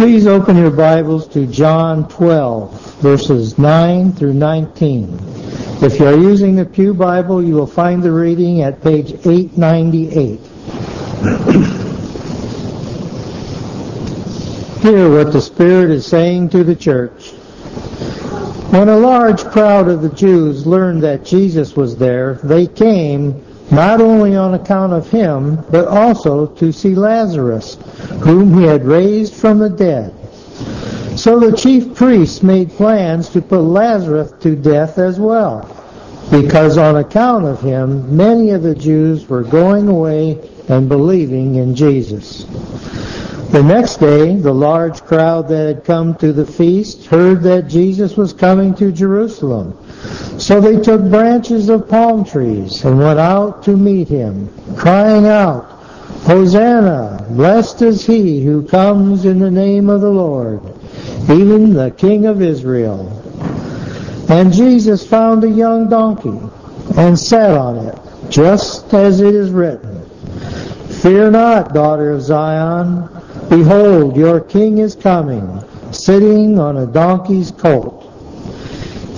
Please open your Bibles to John 12, verses 9 through 19. If you are using the Pew Bible, you will find the reading at page 898. Hear what the Spirit is saying to the church. When a large crowd of the Jews learned that Jesus was there, they came not only on account of him, but also to see Lazarus, whom he had raised from the dead. So the chief priests made plans to put Lazarus to death as well, because on account of him, many of the Jews were going away and believing in Jesus. The next day, the large crowd that had come to the feast heard that Jesus was coming to Jerusalem. So they took branches of palm trees and went out to meet him, crying out, Hosanna! Blessed is he who comes in the name of the Lord, even the King of Israel. And Jesus found a young donkey and sat on it, just as it is written, Fear not, daughter of Zion. Behold, your king is coming, sitting on a donkey's colt.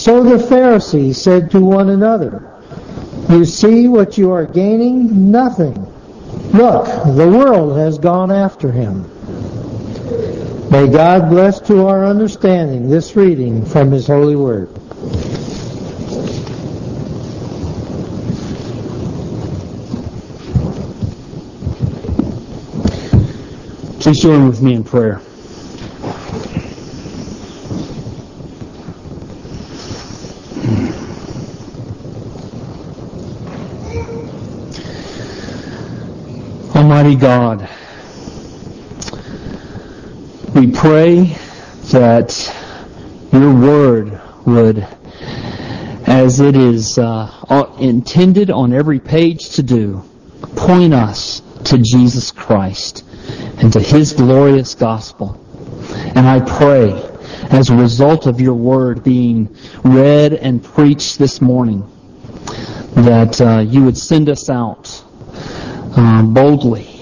So the Pharisees said to one another, You see what you are gaining? Nothing. Look, the world has gone after him. May God bless to our understanding this reading from His holy word. Please join with me in prayer. Almighty God, we pray that your word would, as it is uh, intended on every page to do, point us to Jesus Christ and to his glorious gospel. And I pray, as a result of your word being read and preached this morning, that uh, you would send us out uh, boldly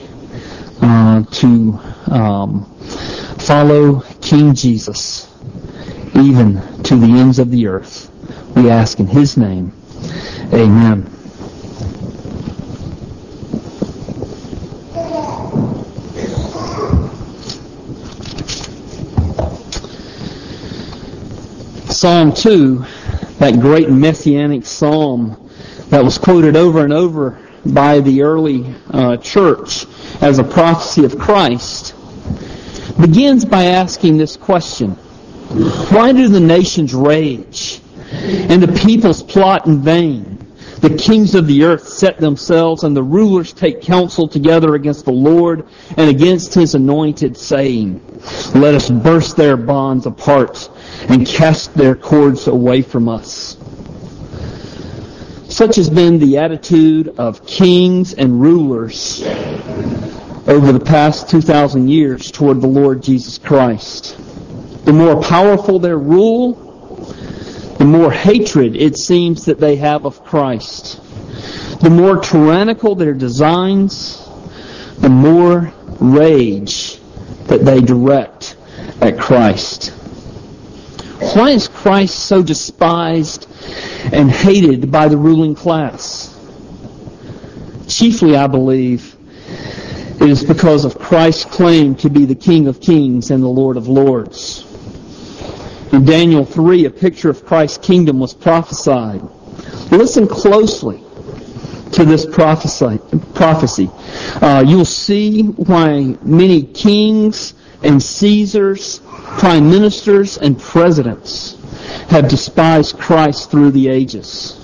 uh, to um, follow King Jesus, even to the ends of the earth. We ask in his name. Amen. Psalm 2, that great messianic psalm that was quoted over and over by the early uh, church as a prophecy of Christ, begins by asking this question. Why do the nations rage and the peoples plot in vain? The kings of the earth set themselves and the rulers take counsel together against the Lord and against his anointed, saying, Let us burst their bonds apart and cast their cords away from us. Such has been the attitude of kings and rulers over the past 2,000 years toward the Lord Jesus Christ. The more powerful their rule, the more hatred it seems that they have of Christ. The more tyrannical their designs, the more rage that they direct at Christ. Why is Christ so despised and hated by the ruling class? Chiefly, I believe, it is because of Christ's claim to be the King of kings and the Lord of lords. In Daniel 3, a picture of Christ's kingdom was prophesied. Listen closely to this prophecy. Uh, you'll see why many kings and Caesars, prime ministers, and presidents have despised Christ through the ages.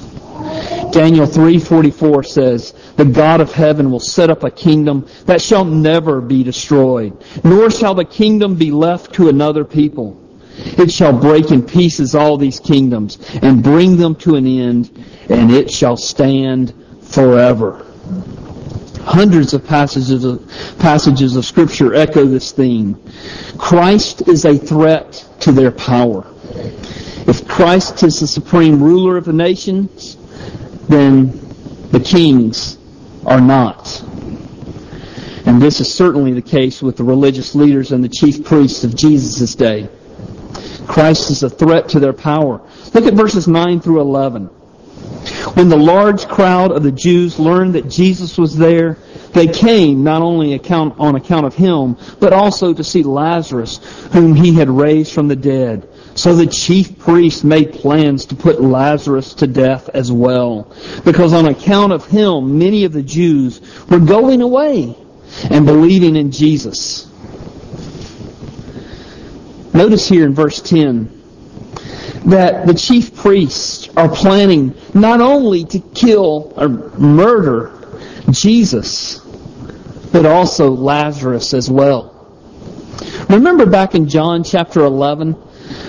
Daniel 3:44 says, "The God of heaven will set up a kingdom that shall never be destroyed, nor shall the kingdom be left to another people. It shall break in pieces all these kingdoms and bring them to an end, and it shall stand forever." Hundreds of passages of, passages of scripture echo this theme. Christ is a threat to their power. If Christ is the supreme ruler of the nations, then the kings are not. And this is certainly the case with the religious leaders and the chief priests of Jesus' day. Christ is a threat to their power. Look at verses 9 through 11. When the large crowd of the Jews learned that Jesus was there, they came not only account, on account of him, but also to see Lazarus, whom he had raised from the dead. So the chief priests made plans to put Lazarus to death as well, because on account of him, many of the Jews were going away and believing in Jesus. Notice here in verse 10 that the chief priests are planning not only to kill or murder Jesus, but also Lazarus as well. Remember back in John chapter 11,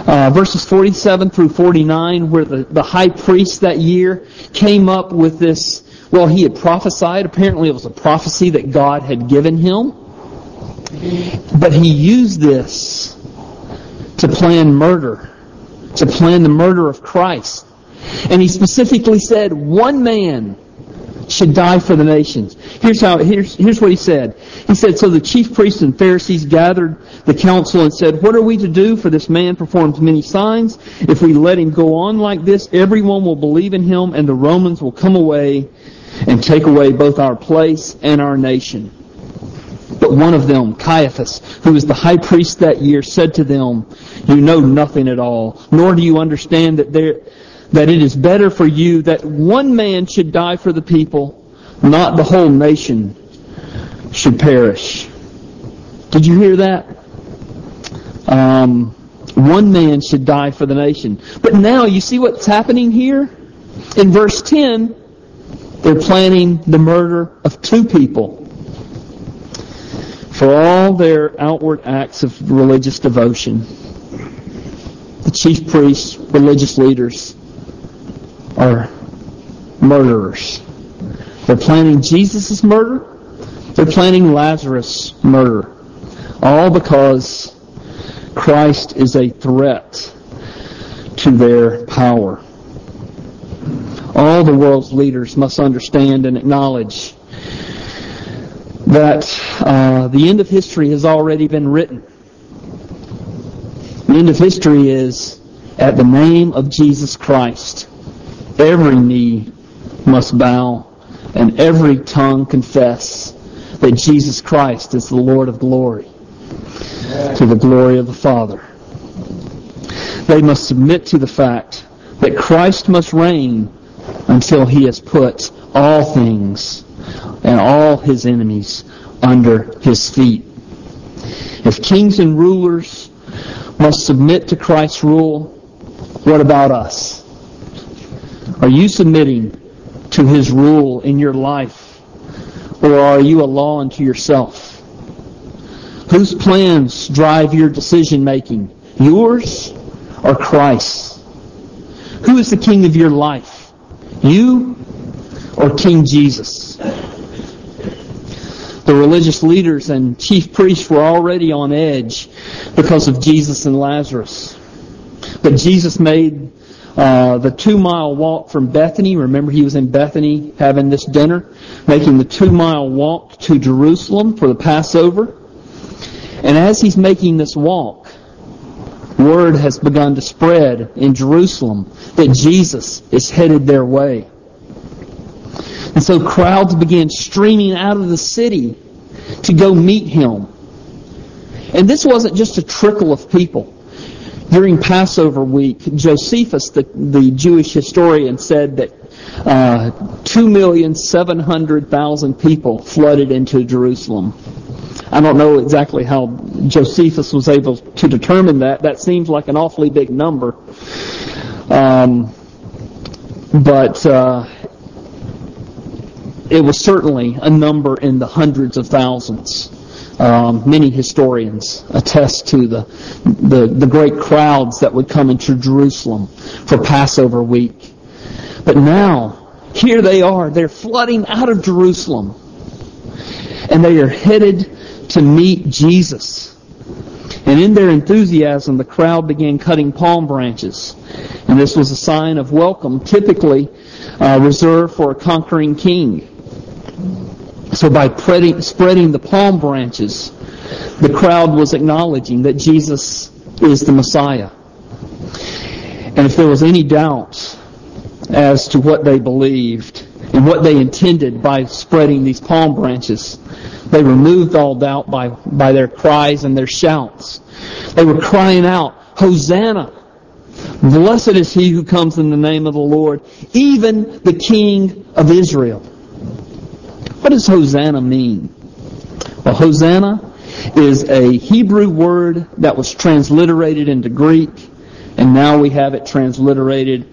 uh, verses 47 through 49, where the, the high priest that year came up with this, well, he had prophesied. Apparently it was a prophecy that God had given him. But he used this to plan murder, to plan the murder of Christ. And he specifically said, one man should die for the nations. Here's how, here's, here's what he said. He said, So the chief priests and Pharisees gathered the council and said, What are we to do? For this man performs many signs. If we let him go on like this, everyone will believe in him and the Romans will come away and take away both our place and our nation. But one of them, Caiaphas, who was the high priest that year, said to them, You know nothing at all, nor do you understand that there that it is better for you that one man should die for the people, not the whole nation should perish. Did you hear that? Um, one man should die for the nation. But now you see what's happening here? In verse 10, they're planning the murder of two people for all their outward acts of religious devotion. The chief priests, religious leaders, are murderers. They're planning Jesus' murder. They're planning Lazarus' murder. All because Christ is a threat to their power. All the world's leaders must understand and acknowledge that uh, the end of history has already been written. The end of history is at the name of Jesus Christ every knee must bow and every tongue confess that Jesus Christ is the Lord of glory to the glory of the Father. They must submit to the fact that Christ must reign until he has put all things and all his enemies under his feet. If kings and rulers must submit to Christ's rule, what about us? Are you submitting to His rule in your life? Or are you a law unto yourself? Whose plans drive your decision making? Yours or Christ's? Who is the king of your life? You or King Jesus? The religious leaders and chief priests were already on edge because of Jesus and Lazarus. But Jesus made uh, the two mile walk from Bethany, remember he was in Bethany having this dinner, making the two mile walk to Jerusalem for the Passover. And as he's making this walk, word has begun to spread in Jerusalem that Jesus is headed their way. And so crowds began streaming out of the city to go meet him. And this wasn't just a trickle of people during Passover week, Josephus, the, the Jewish historian, said that uh, 2,700,000 people flooded into Jerusalem. I don't know exactly how Josephus was able to determine that. That seems like an awfully big number. Um, but uh, it was certainly a number in the hundreds of thousands. Um, many historians attest to the, the, the great crowds that would come into Jerusalem for Passover week. But now, here they are. They're flooding out of Jerusalem. And they are headed to meet Jesus. And in their enthusiasm, the crowd began cutting palm branches. And this was a sign of welcome, typically uh, reserved for a conquering king. So by spreading the palm branches, the crowd was acknowledging that Jesus is the Messiah. And if there was any doubt as to what they believed and what they intended by spreading these palm branches, they removed all doubt by, by their cries and their shouts. They were crying out, Hosanna! Blessed is he who comes in the name of the Lord, even the King of Israel. What does Hosanna mean? Well, Hosanna is a Hebrew word that was transliterated into Greek, and now we have it transliterated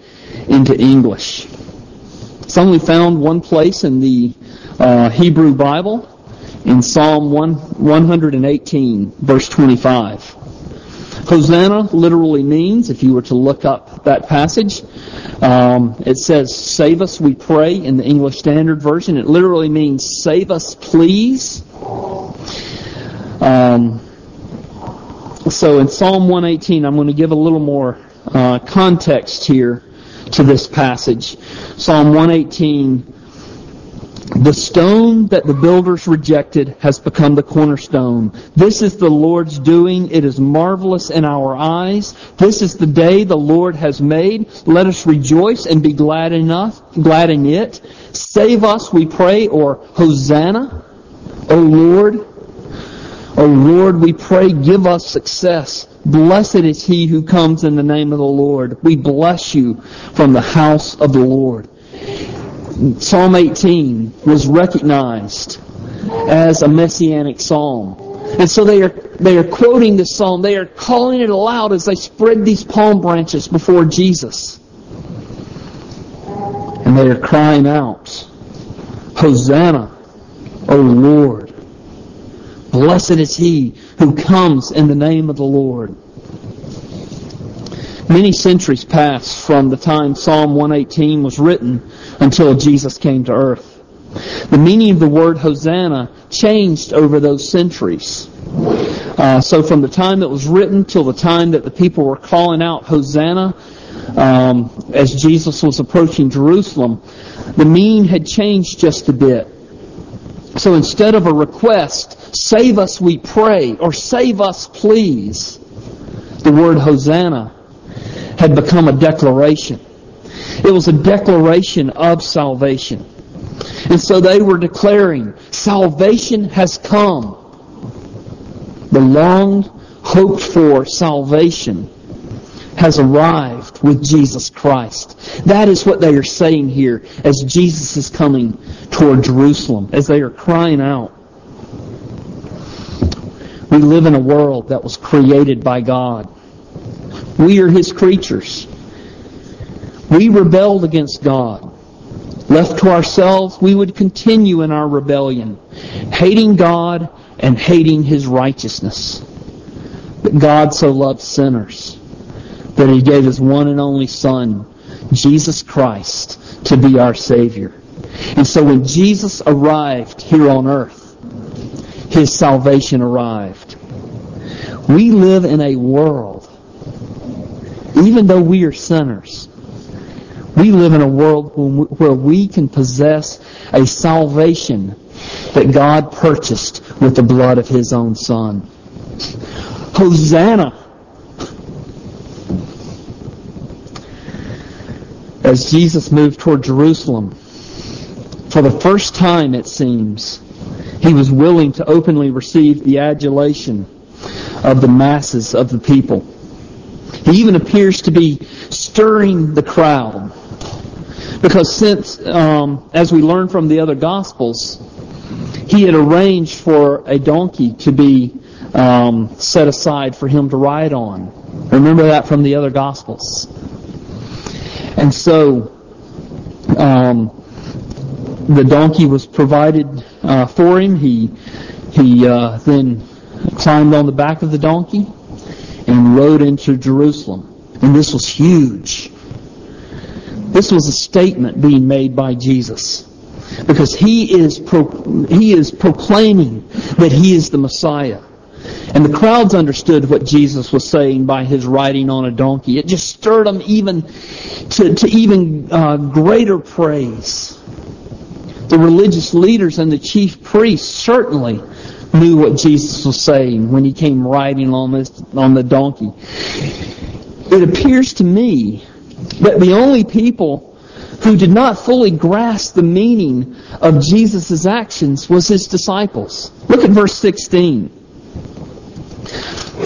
into English. It's only found one place in the uh, Hebrew Bible, in Psalm 1, 118, verse 25. Hosanna literally means, if you were to look up that passage, um, it says, Save us, we pray, in the English Standard Version. It literally means, Save us, please. Um, so in Psalm 118, I'm going to give a little more uh, context here to this passage. Psalm 118 the stone that the builders rejected has become the cornerstone. This is the Lord's doing. It is marvelous in our eyes. This is the day the Lord has made. Let us rejoice and be glad enough, glad in it. Save us, we pray, or Hosanna. O Lord, O Lord, we pray, give us success. Blessed is he who comes in the name of the Lord. We bless you from the house of the Lord. Psalm 18 was recognized as a messianic psalm. And so they are, they are quoting this psalm. They are calling it aloud as they spread these palm branches before Jesus. And they are crying out, Hosanna, O Lord. Blessed is he who comes in the name of the Lord. Many centuries passed from the time Psalm 118 was written until Jesus came to earth. The meaning of the word Hosanna changed over those centuries. Uh, so from the time it was written till the time that the people were calling out Hosanna, um, as Jesus was approaching Jerusalem, the meaning had changed just a bit. So instead of a request, save us we pray, or save us please, the word Hosanna had become a declaration. It was a declaration of salvation. And so they were declaring, salvation has come. The long hoped for salvation has arrived with Jesus Christ. That is what they are saying here as Jesus is coming toward Jerusalem, as they are crying out. We live in a world that was created by God. We are His creatures. We rebelled against God. Left to ourselves, we would continue in our rebellion, hating God and hating His righteousness. But God so loved sinners that He gave His one and only Son, Jesus Christ, to be our Savior. And so when Jesus arrived here on earth, His salvation arrived. We live in a world even though we are sinners, we live in a world where we can possess a salvation that God purchased with the blood of His own Son. Hosanna! As Jesus moved toward Jerusalem, for the first time, it seems, he was willing to openly receive the adulation of the masses of the people. He even appears to be stirring the crowd. Because since, um, as we learn from the other Gospels, he had arranged for a donkey to be um, set aside for him to ride on. Remember that from the other Gospels. And so, um, the donkey was provided uh, for him. He he uh, then climbed on the back of the donkey and rode into Jerusalem. And this was huge. This was a statement being made by Jesus because he is pro- he is proclaiming that he is the Messiah. And the crowds understood what Jesus was saying by his riding on a donkey. It just stirred them even to, to even uh, greater praise. The religious leaders and the chief priests certainly knew what Jesus was saying when he came riding on this on the donkey. It appears to me that the only people who did not fully grasp the meaning of Jesus' actions was his disciples. Look at verse 16.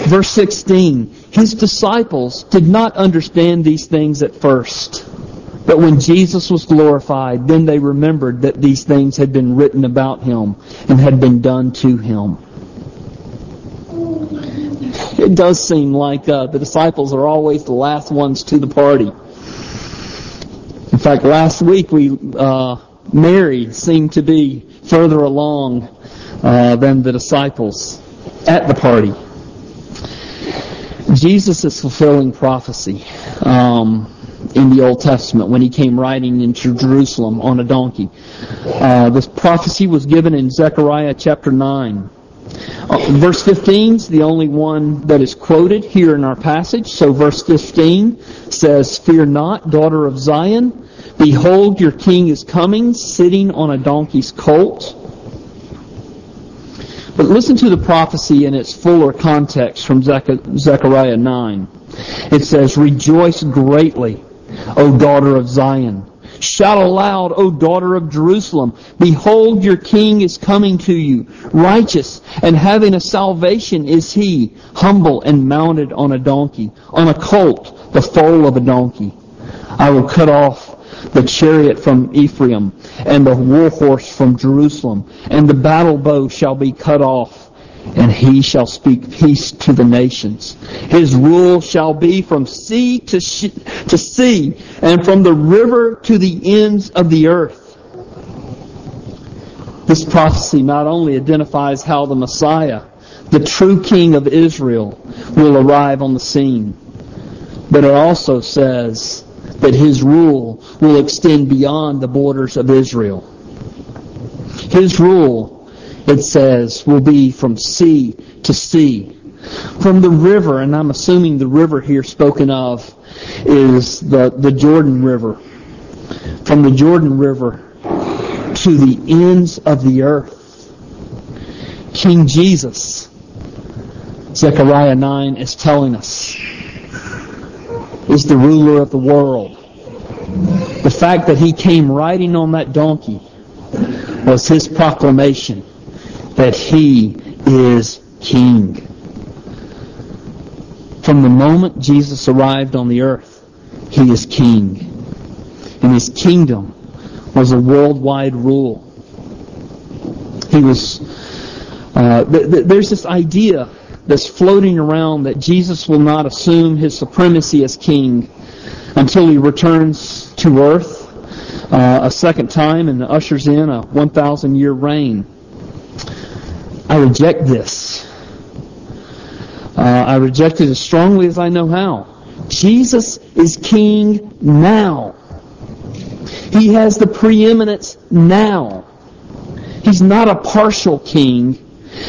Verse 16. His disciples did not understand these things at first. But when Jesus was glorified, then they remembered that these things had been written about him and had been done to him. It does seem like uh, the disciples are always the last ones to the party. In fact, last week we uh, Mary seemed to be further along uh, than the disciples at the party. Jesus is fulfilling prophecy. Um, in the Old Testament when he came riding into Jerusalem on a donkey. Uh, this prophecy was given in Zechariah chapter 9. Uh, verse 15 is the only one that is quoted here in our passage. So verse 15 says, Fear not, daughter of Zion. Behold, your king is coming, sitting on a donkey's colt. But listen to the prophecy in its fuller context from Zechariah 9. It says, Rejoice greatly, O daughter of Zion. Shout aloud, O daughter of Jerusalem. Behold, your king is coming to you. Righteous and having a salvation is he, humble and mounted on a donkey, on a colt, the foal of a donkey. I will cut off the chariot from Ephraim, and the war horse from Jerusalem, and the battle bow shall be cut off and he shall speak peace to the nations. His rule shall be from sea to, to sea, and from the river to the ends of the earth. This prophecy not only identifies how the Messiah, the true King of Israel, will arrive on the scene, but it also says that his rule will extend beyond the borders of Israel. His rule it says, will be from sea to sea. From the river, and I'm assuming the river here spoken of is the, the Jordan River. From the Jordan River to the ends of the earth. King Jesus, Zechariah 9 is telling us, is the ruler of the world. The fact that he came riding on that donkey was his proclamation that he is king. From the moment Jesus arrived on the earth, he is king. And his kingdom was a worldwide rule. He was, uh, th- th- there's this idea that's floating around that Jesus will not assume his supremacy as king until he returns to earth uh, a second time and ushers in a 1,000 year reign. I reject this. Uh, I reject it as strongly as I know how. Jesus is king now. He has the preeminence now. He's not a partial king.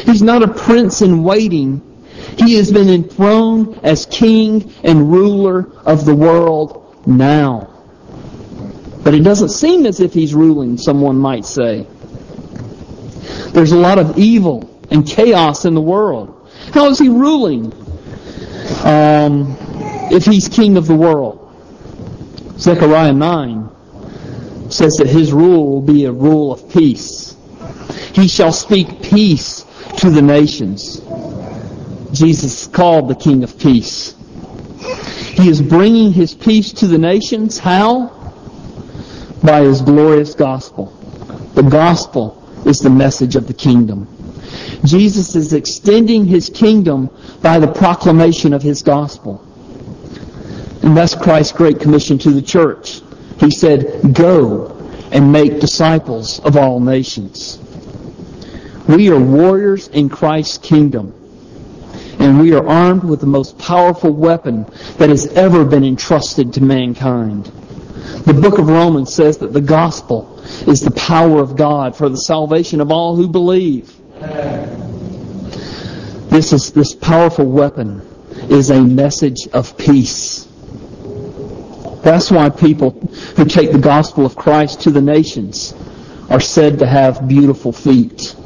He's not a prince in waiting. He has been enthroned as king and ruler of the world now. But it doesn't seem as if he's ruling, someone might say. There's a lot of evil and chaos in the world. How is he ruling um, if he's king of the world? Zechariah 9 says that his rule will be a rule of peace. He shall speak peace to the nations. Jesus is called the King of Peace. He is bringing his peace to the nations. How? By his glorious gospel. The gospel is the message of the kingdom. Jesus is extending his kingdom by the proclamation of his gospel. And that's Christ's great commission to the church. He said, Go and make disciples of all nations. We are warriors in Christ's kingdom, and we are armed with the most powerful weapon that has ever been entrusted to mankind. The book of Romans says that the gospel is the power of God for the salvation of all who believe. This is this powerful weapon is a message of peace. That's why people who take the gospel of Christ to the nations are said to have beautiful feet.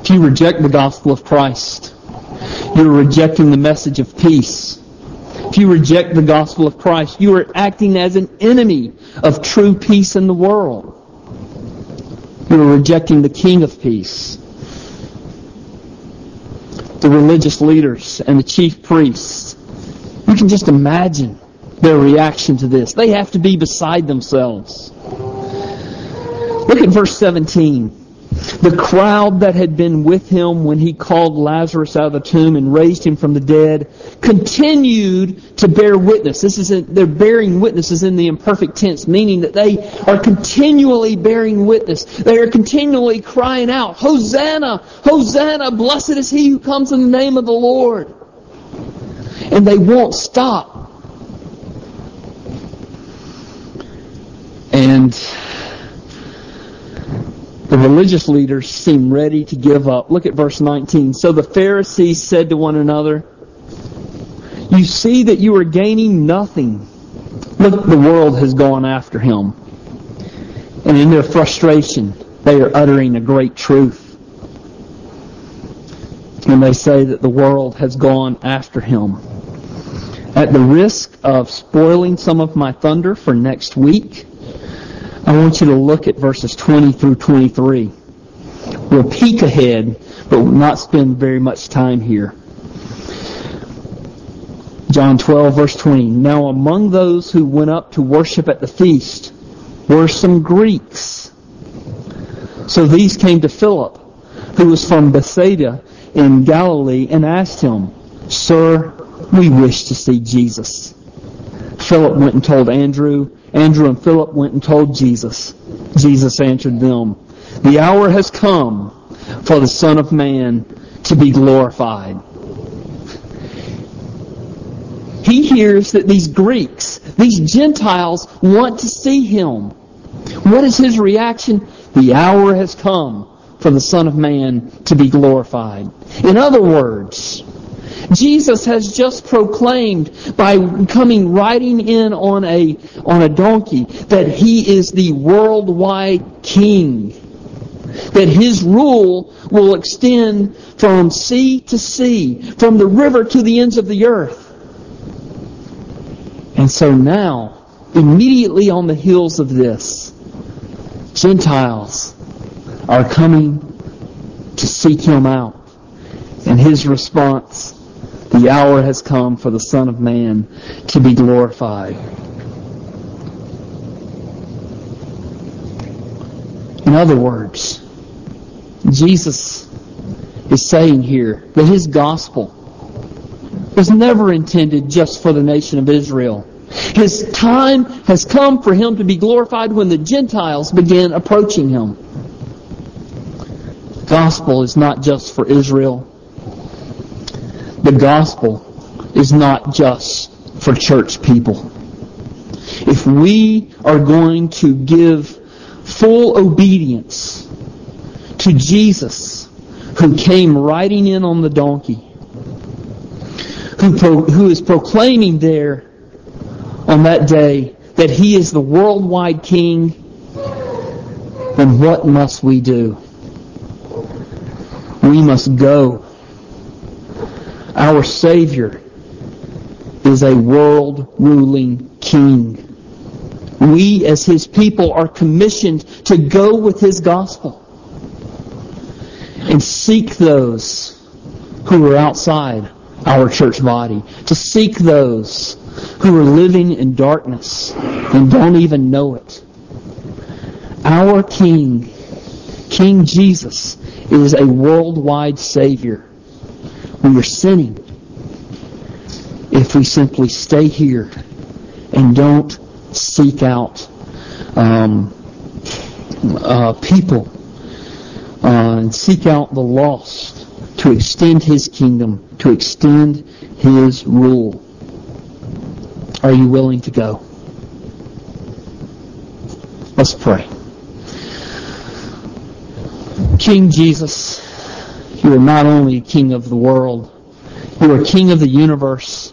If you reject the gospel of Christ, you're rejecting the message of peace. If you reject the gospel of Christ, you are acting as an enemy of true peace in the world. You are rejecting the King of Peace. The religious leaders and the chief priests, you can just imagine their reaction to this. They have to be beside themselves. Look at verse 17. The crowd that had been with him when he called Lazarus out of the tomb and raised him from the dead continued to bear witness. This is they're bearing witnesses in the imperfect tense, meaning that they are continually bearing witness. They are continually crying out, Hosanna! Hosanna! Blessed is he who comes in the name of the Lord. And they won't stop. And the religious leaders seem ready to give up. Look at verse 19. So the Pharisees said to one another, You see that you are gaining nothing. Look, the world has gone after him. And in their frustration, they are uttering a great truth. And they say that the world has gone after him. At the risk of spoiling some of my thunder for next week, I want you to look at verses 20 through 23. We'll peek ahead, but we'll not spend very much time here. John 12, verse 20. Now among those who went up to worship at the feast were some Greeks. So these came to Philip, who was from Bethsaida in Galilee, and asked him, Sir, we wish to see Jesus. Philip went and told Andrew, Andrew and Philip went and told Jesus. Jesus answered them, The hour has come for the Son of Man to be glorified. He hears that these Greeks, these Gentiles, want to see him. What is his reaction? The hour has come for the Son of Man to be glorified. In other words, Jesus has just proclaimed by coming riding in on a, on a donkey that he is the worldwide king. That his rule will extend from sea to sea, from the river to the ends of the earth. And so now, immediately on the heels of this, Gentiles are coming to seek him out. And his response the hour has come for the Son of Man to be glorified. In other words, Jesus is saying here that his gospel was never intended just for the nation of Israel. His time has come for him to be glorified when the Gentiles began approaching him. The gospel is not just for Israel. The gospel is not just for church people. If we are going to give full obedience to Jesus, who came riding in on the donkey, who, pro, who is proclaiming there on that day that he is the worldwide king, then what must we do? We must go. Our Savior is a world ruling king. We as his people are commissioned to go with his gospel and seek those who are outside our church body, to seek those who are living in darkness and don't even know it. Our King, King Jesus, is a worldwide Savior. We are sinning if we simply stay here and don't seek out um, uh, people uh, and seek out the lost to extend His kingdom, to extend His rule. Are you willing to go? Let's pray. King Jesus, you are not only King of the world, you are King of the universe.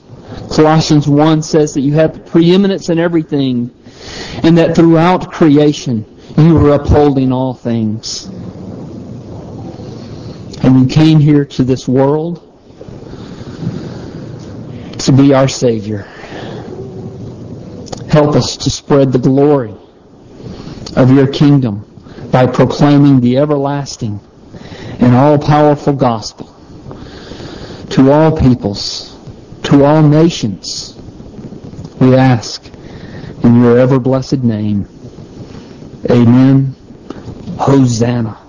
Colossians 1 says that you have preeminence in everything, and that throughout creation you are upholding all things. And you came here to this world to be our Savior. Help us to spread the glory of your kingdom by proclaiming the everlasting and all-powerful gospel to all peoples, to all nations. We ask in your ever-blessed name. Amen. Hosanna.